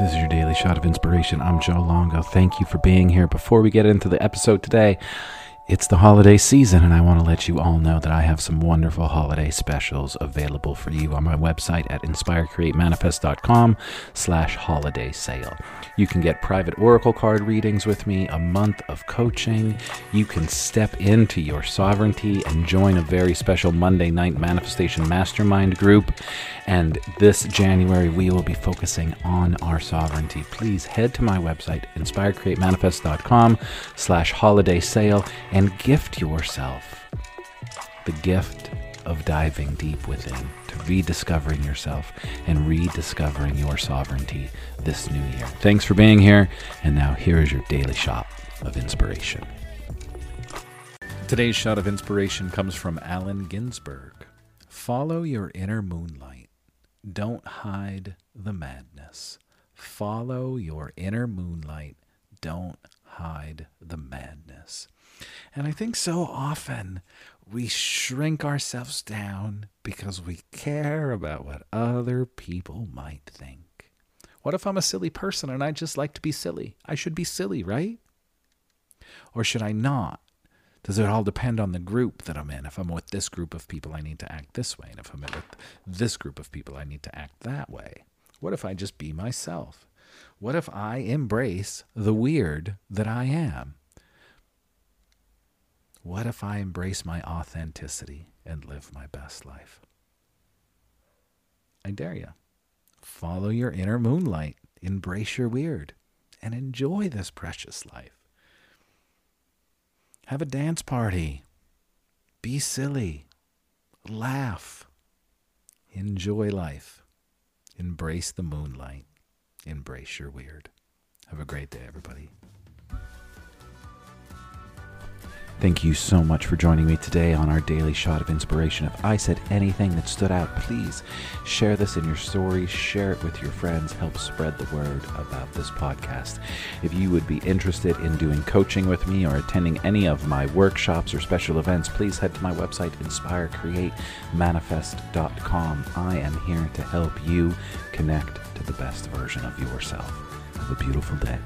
This is your daily shot of inspiration. I'm Joe Longo. Thank you for being here. Before we get into the episode today, it's the holiday season, and I want to let you all know that I have some wonderful holiday specials available for you on my website at inspirecreatemanifest.com slash holiday sale. You can get private oracle card readings with me, a month of coaching. You can step into your sovereignty and join a very special Monday night manifestation mastermind group. And this January, we will be focusing on our sovereignty. Please head to my website, inspirecreatemanifest.com slash holiday sale and gift yourself the gift of diving deep within, to rediscovering yourself and rediscovering your sovereignty this new year. Thanks for being here, and now here is your daily shot of inspiration. Today's shot of inspiration comes from Allen Ginsberg. Follow your inner moonlight. Don't hide the madness. Follow your inner moonlight. Don't hide the madness. And I think so often we shrink ourselves down because we care about what other people might think. What if I'm a silly person and I just like to be silly? I should be silly, right? Or should I not? Does it all depend on the group that I'm in? If I'm with this group of people, I need to act this way. And if I'm with this group of people, I need to act that way. What if I just be myself? What if I embrace the weird that I am? What if I embrace my authenticity and live my best life? I dare you. Follow your inner moonlight, embrace your weird, and enjoy this precious life. Have a dance party. Be silly. Laugh. Enjoy life. Embrace the moonlight. Embrace your weird. Have a great day, everybody. Thank you so much for joining me today on our daily shot of inspiration. If I said anything that stood out, please share this in your stories, share it with your friends, help spread the word about this podcast. If you would be interested in doing coaching with me or attending any of my workshops or special events, please head to my website, inspirecreatemanifest.com. I am here to help you connect to the best version of yourself. Have a beautiful day.